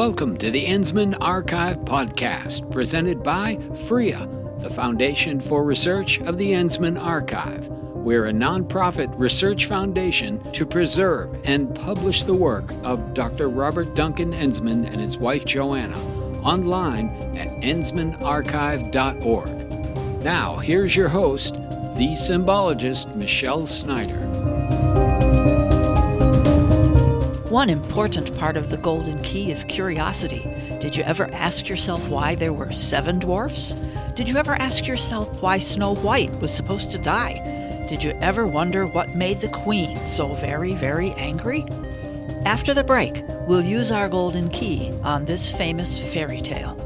Welcome to the Ensman Archive podcast, presented by FRIA, the Foundation for Research of the Ensman Archive. We're a nonprofit research foundation to preserve and publish the work of Dr. Robert Duncan Ensman and his wife Joanna online at ensmanarchive.org. Now, here's your host, the symbologist Michelle Snyder. One important part of the Golden Key is curiosity. Did you ever ask yourself why there were seven dwarfs? Did you ever ask yourself why Snow White was supposed to die? Did you ever wonder what made the Queen so very, very angry? After the break, we'll use our Golden Key on this famous fairy tale.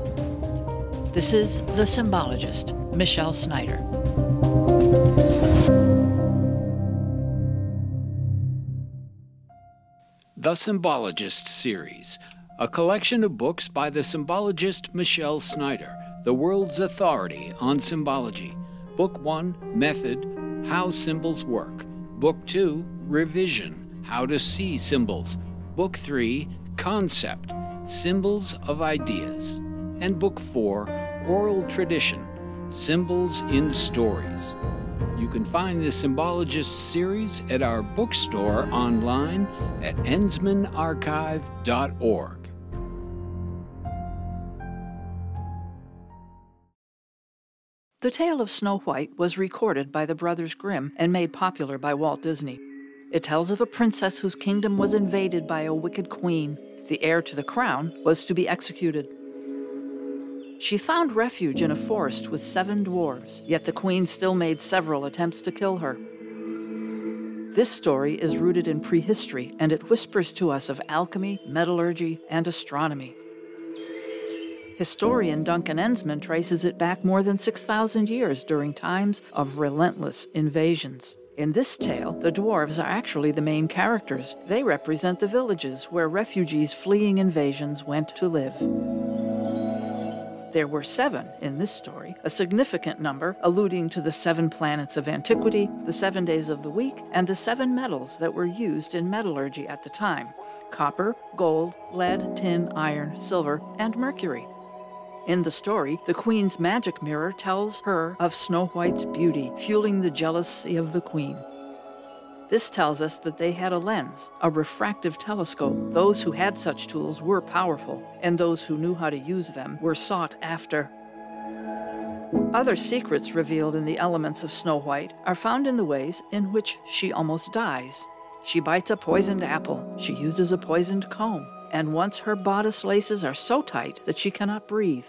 This is The Symbologist, Michelle Snyder. Symbologist Series, a collection of books by the symbologist Michelle Snyder, the world's authority on symbology. Book 1 Method How Symbols Work. Book 2 Revision How to See Symbols. Book 3 Concept Symbols of Ideas. And Book 4 Oral Tradition Symbols in Stories. You can find the Symbologist series at our bookstore online at ensmanarchive.org. The tale of Snow White was recorded by the Brothers Grimm and made popular by Walt Disney. It tells of a princess whose kingdom was invaded by a wicked queen. The heir to the crown was to be executed. She found refuge in a forest with seven dwarves, yet the queen still made several attempts to kill her. This story is rooted in prehistory and it whispers to us of alchemy, metallurgy, and astronomy. Historian Duncan Ensman traces it back more than 6,000 years during times of relentless invasions. In this tale, the dwarves are actually the main characters. They represent the villages where refugees fleeing invasions went to live. There were seven in this story, a significant number alluding to the seven planets of antiquity, the seven days of the week, and the seven metals that were used in metallurgy at the time copper, gold, lead, tin, iron, silver, and mercury. In the story, the queen's magic mirror tells her of Snow White's beauty, fueling the jealousy of the queen. This tells us that they had a lens, a refractive telescope. Those who had such tools were powerful, and those who knew how to use them were sought after. Other secrets revealed in the elements of Snow White are found in the ways in which she almost dies. She bites a poisoned apple, she uses a poisoned comb, and once her bodice laces are so tight that she cannot breathe.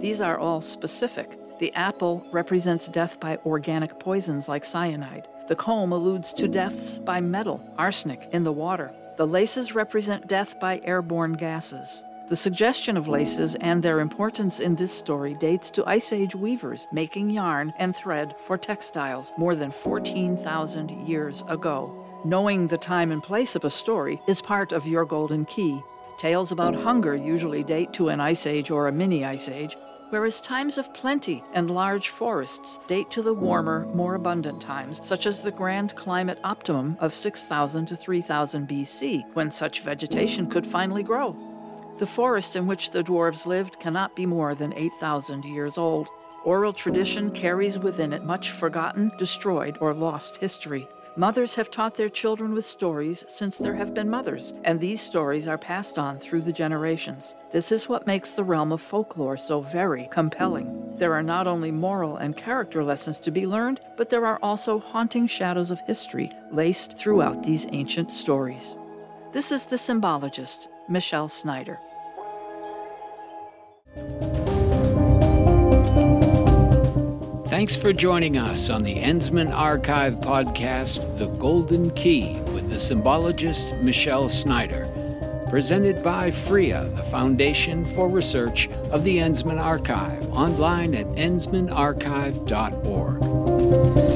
These are all specific. The apple represents death by organic poisons like cyanide. The comb alludes to deaths by metal, arsenic, in the water. The laces represent death by airborne gases. The suggestion of laces and their importance in this story dates to Ice Age weavers making yarn and thread for textiles more than 14,000 years ago. Knowing the time and place of a story is part of your golden key. Tales about hunger usually date to an ice age or a mini ice age, whereas times of plenty and large forests date to the warmer, more abundant times, such as the grand climate optimum of 6000 to 3000 BC, when such vegetation could finally grow. The forest in which the dwarves lived cannot be more than 8,000 years old. Oral tradition carries within it much forgotten, destroyed, or lost history. Mothers have taught their children with stories since there have been mothers, and these stories are passed on through the generations. This is what makes the realm of folklore so very compelling. There are not only moral and character lessons to be learned, but there are also haunting shadows of history laced throughout these ancient stories. This is The Symbologist, Michelle Snyder. Thanks for joining us on the Ensman Archive podcast, The Golden Key, with the symbologist Michelle Snyder. Presented by FRIA, the Foundation for Research of the Ensman Archive, online at ensmanarchive.org.